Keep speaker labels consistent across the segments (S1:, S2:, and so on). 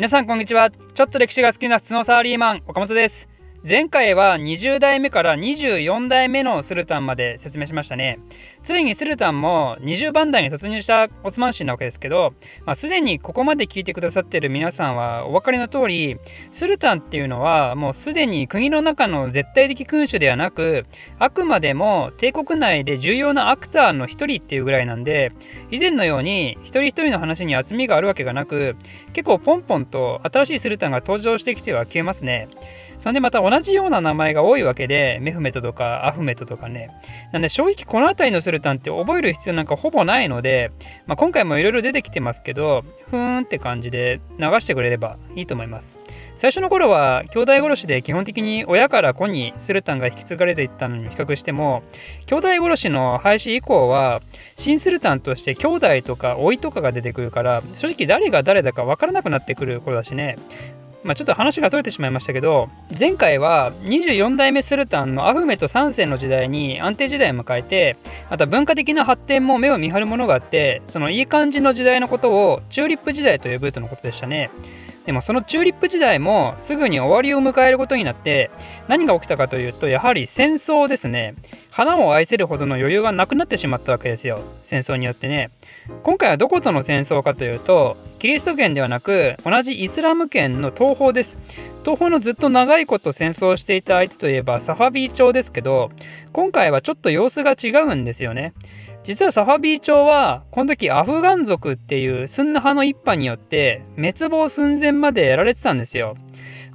S1: 皆さんこんにちは。ちょっと歴史が好きな普通のサラリーマン岡本です。前回は20代目から24代目のスルタンまで説明しましたね。ついにスルタンも20番台に突入したオスマンシーなわけですけど、まあ、すでにここまで聞いてくださっている皆さんはお分かりの通り、スルタンっていうのはもうすでに国の中の絶対的君主ではなく、あくまでも帝国内で重要なアクターの一人っていうぐらいなんで、以前のように一人一人の話に厚みがあるわけがなく、結構ポンポンと新しいスルタンが登場してきては消えますね。それでまた同じような名前が多いわけで、メフメトとかアフメトとかね。なんで正直この辺りのスルタンって覚える必要なんかほぼないので、まあ、今回もいろいろ出てきてますけど、ふーんって感じで流してくれればいいと思います。最初の頃は兄弟殺しで基本的に親から子にスルタンが引き継がれていったのに比較しても兄弟殺しの廃止以降は新スルタンとして兄弟とか老いとかが出てくるから正直誰が誰だか分からなくなってくる頃だしねまあ、ちょっと話がそれてしまいましたけど前回は24代目スルタンのアフメト3世の時代に安定時代を迎えてまた文化的な発展も目を見張るものがあってそのいい感じの時代のことをチューリップ時代と呼ぶとのことでしたね。でもそのチューリップ時代もすぐに終わりを迎えることになって何が起きたかというとやはり戦争ですね。花を愛せるほどの余裕がなくなってしまったわけですよ。戦争によってね。今回はどことの戦争かというとキリスト圏ではなく同じイスラム圏の東方です。東方のずっと長いこと戦争していた相手といえばサファビー朝ですけど今回はちょっと様子が違うんですよね。実はサファビー朝はこの時アフガン族っていうスンナ派の一派によって滅亡寸前までやられてたんですよ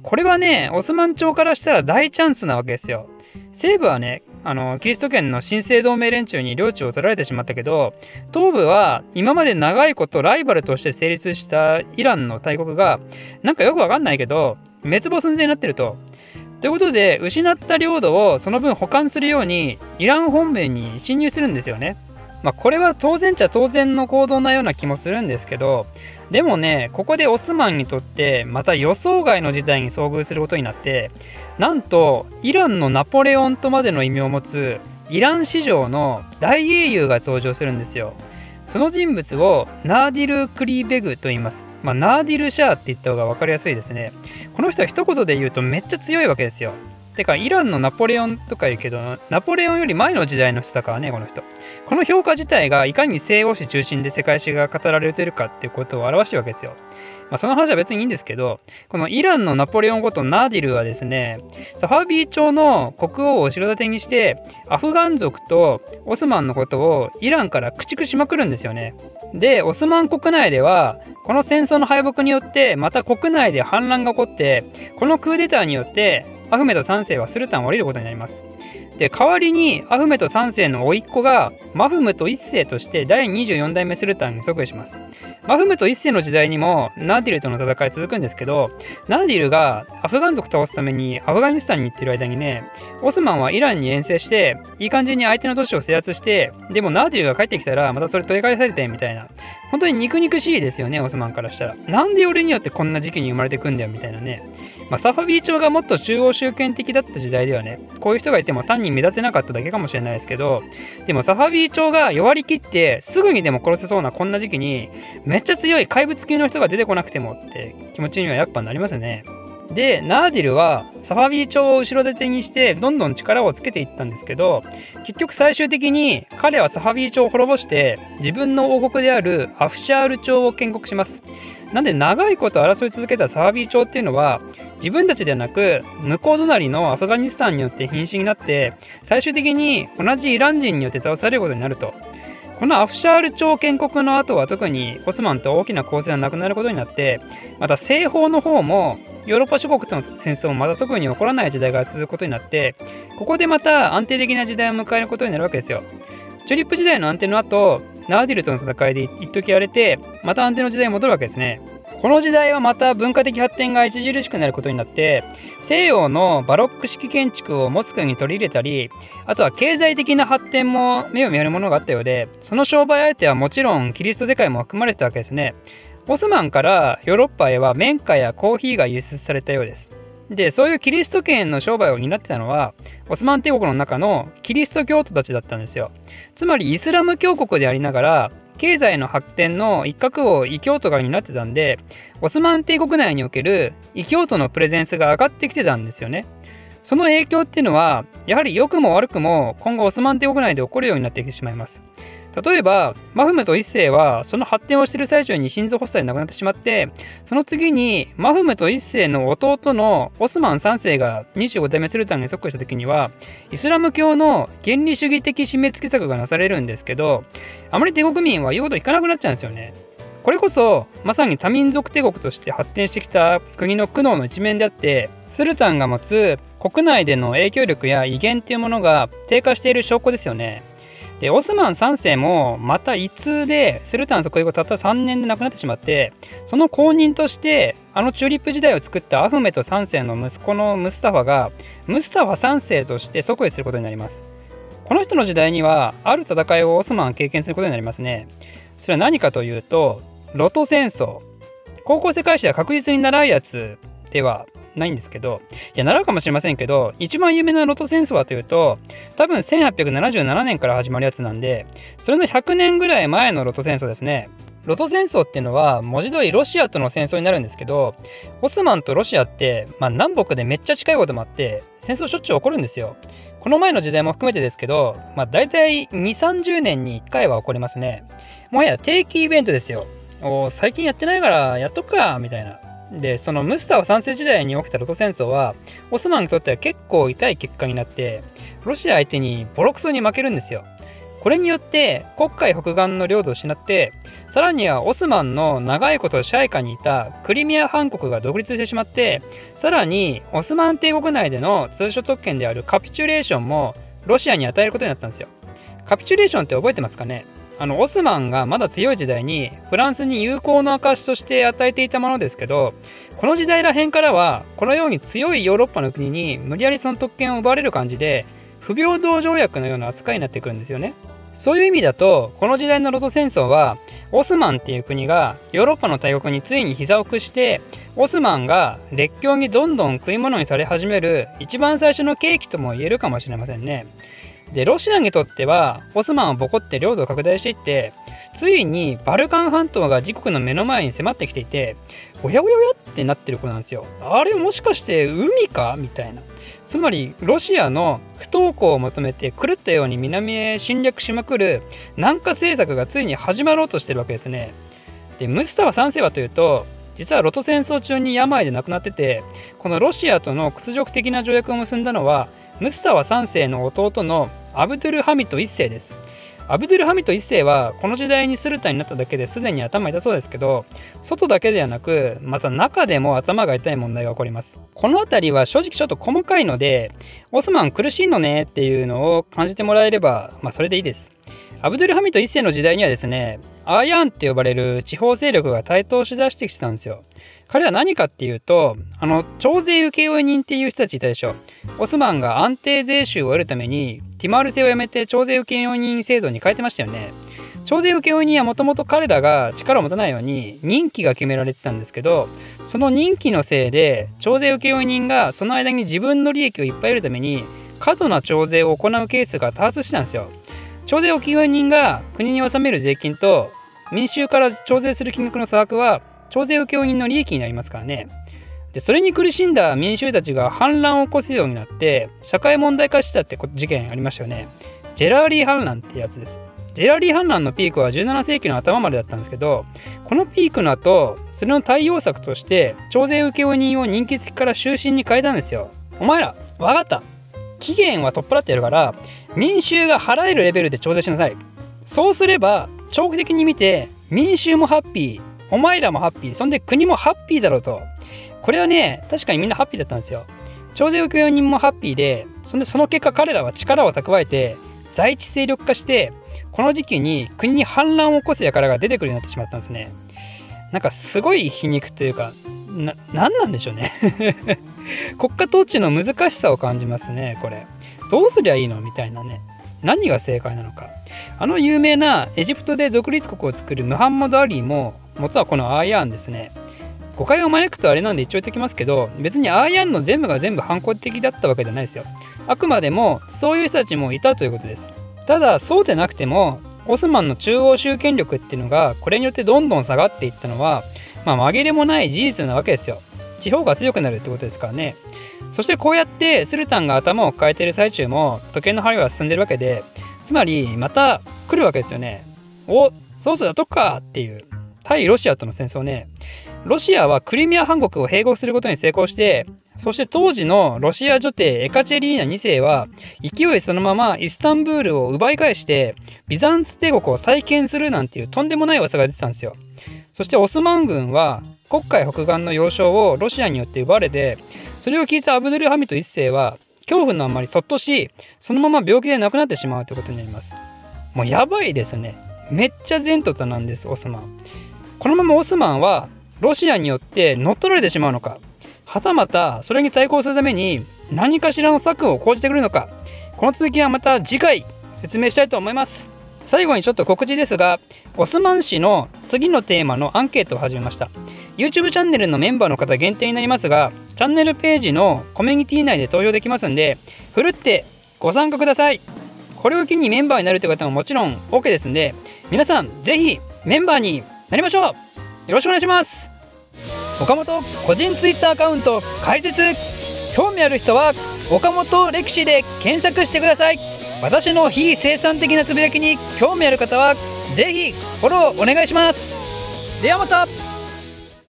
S1: これはねオスマン朝からしたら大チャンスなわけですよ西部はねあのキリスト圏の新生同盟連中に領地を取られてしまったけど東部は今まで長いことライバルとして成立したイランの大国がなんかよくわかんないけど滅亡寸前になってると。ということで失った領土をその分保管するようにイラン本部に侵入するんですよね。まあ、これは当然ちゃ当然の行動なような気もするんですけどでもねここでオスマンにとってまた予想外の事態に遭遇することになってなんとイランのナポレオンとまでの意味を持つイラン史上の大英雄が登場するんですよ。その人物をナーディル・クリーベグと言います。まあ、ナーディル・シャーって言った方が分かりやすいですね。この人は一言で言うとめっちゃ強いわけですよ。てか、イランのナポレオンとか言うけど、ナポレオンより前の時代の人だからね、この人。この評価自体がいかに西欧史中心で世界史が語られてるかっていうことを表してるわけですよ。まあ、その話は別にいいんですけど、このイランのナポレオンことナーディルはですね、サファービー朝の国王を後ろ盾にして、アフガン族とオスマンのことをイランから駆逐しまくるんですよね。で、オスマン国内では、この戦争の敗北によって、また国内で反乱が起こって、このクーデターによって、アフメド3世はスルタンを降りることになります。で代わりにアフメト3世の甥っ子がマフムト1世として第24代目スルタンに即位します。マフムト1世の時代にもナーディルとの戦い続くんですけどナーディルがアフガン族倒すためにアフガニスタンに行ってる間にねオスマンはイランに遠征していい感じに相手の都市を制圧してでもナーディルが帰ってきたらまたそれ取り返されてみたいな本当に肉肉しいですよねオスマンからしたらなんで俺によってこんな時期に生まれてくんだよみたいなねまあ、サファビー朝がもっと中央集権的だった時代ではねこういう人がいても単に目立てなかっただけかもしれないですけどでもサファビー朝が弱り切ってすぐにでも殺せそうなこんな時期にめっちゃ強い怪物系の人が出てこなくてもって気持ちにはやっぱなりますよね。でナーディルはサファビー朝を後ろ盾にしてどんどん力をつけていったんですけど結局最終的に彼はサファビー朝を滅ぼして自分の王国であるアフシャール朝を建国します。なんで長いこと争い続けたサファビー朝っていうのは自分たちではなく向こう隣のアフガニスタンによって瀕死になって最終的に同じイラン人によって倒されることになると。このアフシャール朝建国の後は特にオスマンと大きな構成がなくなることになってまた西方の方もヨーロッパ諸国との戦争もまた特に起こらない時代が続くことになってここでまた安定的な時代を迎えることになるわけですよ。チュリップ時代の安定の後ナーディルとの戦いで一時やれてまた安定の時代に戻るわけですね。この時代はまた文化的発展が著しくなることになって西洋のバロック式建築をモスクに取り入れたりあとは経済的な発展も目を見張るものがあったようでその商売相手はもちろんキリスト世界も含まれてたわけですねオスマンからヨーロッパへは綿花やコーヒーが輸出されたようですでそういうキリスト圏の商売を担ってたのはオスマン帝国の中のキリスト教徒たちだったんですよつまりイスラム教国でありながら経済の発展の一角を異教徒が担ってたんでオスマン帝国内における異教徒のプレゼンスが上がってきてたんですよね。その影響っていうのはやはり良くも悪くも今後オスマン帝国内で起こるようになってきてしまいます。例えばマフムト1世はその発展をしている最中に心臓発作で亡くなってしまってその次にマフムト1世の弟のオスマン3世が25代目スルタンに即位した時にはイスラム教の原理主義的締め付け策がなされるんですけどあまり帝国民は言うこと聞かなくなっちゃうんですよね。これこそまさに多民族帝国として発展してきた国の苦悩の一面であってスルタンが持つ国内での影響力や威厳っていうものが低下している証拠ですよね。でオスマン3世もまた胃痛でスルタン即位後たった3年で亡くなってしまってその後任としてあのチューリップ時代を作ったアフメト3世の息子のムスタファがムスタファ3世として即位することになります。この人の時代にはある戦いをオスマンは経験することになりますね。それは何かというとロト戦争。高校世界史では確実に習うやつではないんですけど、いや、習うかもしれませんけど、一番有名なロト戦争はというと、多分1877年から始まるやつなんで、それの100年ぐらい前のロト戦争ですね。ロト戦争っていうのは文字通りロシアとの戦争になるんですけどオスマンとロシアって、まあ、南北でめっちゃ近いこともあって戦争しょっちゅう起こるんですよ。この前の時代も含めてですけど、まあ、大体2 3 0年に1回は起こりますね。もはや定期イベントですよ。お最近やってないからやっとくかみたいな。でそのムスター3世時代に起きたロト戦争はオスマンにとっては結構痛い結果になってロシア相手にボロクソに負けるんですよ。これによって黒海北岸の領土を失ってさらにはオスマンの長いこと支配下にいたクリミア半国が独立してしまってさらにオスマン帝国内での通所特権であるカピチュレーションもロシアに与えることになったんですよ。カピチュレーションって覚えてますかね？あのオスマンがまだ強い時代にフランスに友好の証として与えていたものですけどこの時代らへんからはこのように強いヨーロッパの国に無理やりその特権を奪われる感じで不平等条約のような扱いになってくるんですよね。そういう意味だとこの時代のロト戦争はオスマンっていう国がヨーロッパの大国についに膝を屈してオスマンが列強にどんどん食い物にされ始める一番最初の契機とも言えるかもしれませんね。でロシアにとってはオスマンをボコって領土を拡大していってついにバルカン半島が自国の目の前に迫ってきていておやおやおやってなってる子なんですよ。あれもしかして海かみたいな。つまりロシアの不登校を求めて狂ったように南へ侵略しまくる南下政策がついに始まろうとしてるわけですね。でムスタは3世はというと実はロト戦争中に病で亡くなっててこのロシアとの屈辱的な条約を結んだのはムスタワ3世の弟のアブドゥルハミト1世です。アブドゥルハミト1世はこの時代にスルタンになっただけですでに頭痛そうですけど外だけではなくまた中でも頭が痛い問題が起こりますこの辺りは正直ちょっと細かいのでオスマン苦しいのねっていうのを感じてもらえればまあそれでいいですアブドゥルハミト1世の時代にはですねアーヤンって呼ばれる地方勢力が台頭しだしてきてたんですよ。彼は何かっていうとあの徴税請負人っていう人たちいたでしょオスマンが安定税収を得るためにティマール制をやめて徴税請負人制度に変えてましたよね。徴税請負人はもともと彼らが力を持たないように任期が決められてたんですけどその任期のせいで徴税請負人がその間に自分の利益をいっぱい得るために過度な徴税を行うケースが多発してたんですよ。徴税請負人が国に納める税金と民衆から徴税する金額の差額は徴税請負人の利益になりますからね。でそれに苦しんだ民衆たちが反乱を起こすようになって社会問題化したって事件ありましたよね。ジェラーリー反乱ってやつです。ジェラーリー反乱のピークは17世紀の頭までだったんですけどこのピークの後それの対応策として徴税請負人を人気付きから終身に変えたんですよ。お前ら分かった期限は取っ払ってやるから民衆が払えるレベルで徴税しなさい。そうすれば長期的に見て民衆もハッピーお前らもハッピーそんで国もハッピーだろうと。これはね確かにみんなハッピーだったんですよ。徴税請負人もハッピーでそんでその結果彼らは力を蓄えて在地勢力化してこの時期に国に反乱を起こす輩が出てくるようになってしまったんですね。なんかすごい皮肉というかな何なんでしょうね。国家統治の難しさを感じますねこれ。どうすりゃいいの？みたいなね。何が正解なのか。あの有名なエジプトで独立国を作るムハンマド・アリーも元はこのアーヤーンですね。誤解を招くとあれなんで一応言っておきますけど別にアーヤンの全部が全部反抗的だったわけじゃないですよ。あくまでもそういう人たちもいたということです。ただそうでなくてもオスマンの中央集権力っていうのがこれによってどんどん下がっていったのは、まあ、紛れもない事実なわけですよ。地方が強くなるってことですからね。そしてこうやってスルタンが頭を抱えている最中も時計の針は進んでるわけでつまりまた来るわけですよね。おそうそうだとかっていう対ロシアとの戦争ね。ロシアはクリミア半国を併合することに成功してそして当時のロシア女帝エカチェリーナ2世は勢いそのままイスタンブールを奪い返してビザンツ帝国を再建するなんていうとんでもない噂が出てたんですよ。そしてオスマン軍は黒海北岸の要衝をロシアによって奪われてそれを聞いたアブドゥルハミト1世は恐怖のあまりそっとしそのまま病気で亡くなってしまうということになります。もうやばいですね。めっちゃ前途なんですオスマン。このままオスマンはロシアによって乗っ取られてしまうのか。はたまたそれに対抗するために何かしらの策を講じてくるのか。この続きはまた次回説明したいと思います。最後にちょっと告知ですがオスマン氏の次のテーマのアンケートを始めました。YouTube チャンネルのメンバーの方限定になりますがチャンネルページのコミュニティ内で投票できますんでふるってご参加ください。これを機にメンバーになるという方ももちろん OK ですんで皆さんぜひメンバーになりましょう。よろしくお願いします。岡本個人 Twitter アカウント開設。興味ある人は岡本歴史で検索してください。私の非生産的なつぶやきに興味ある方はぜひフォローお願いします。ではまた。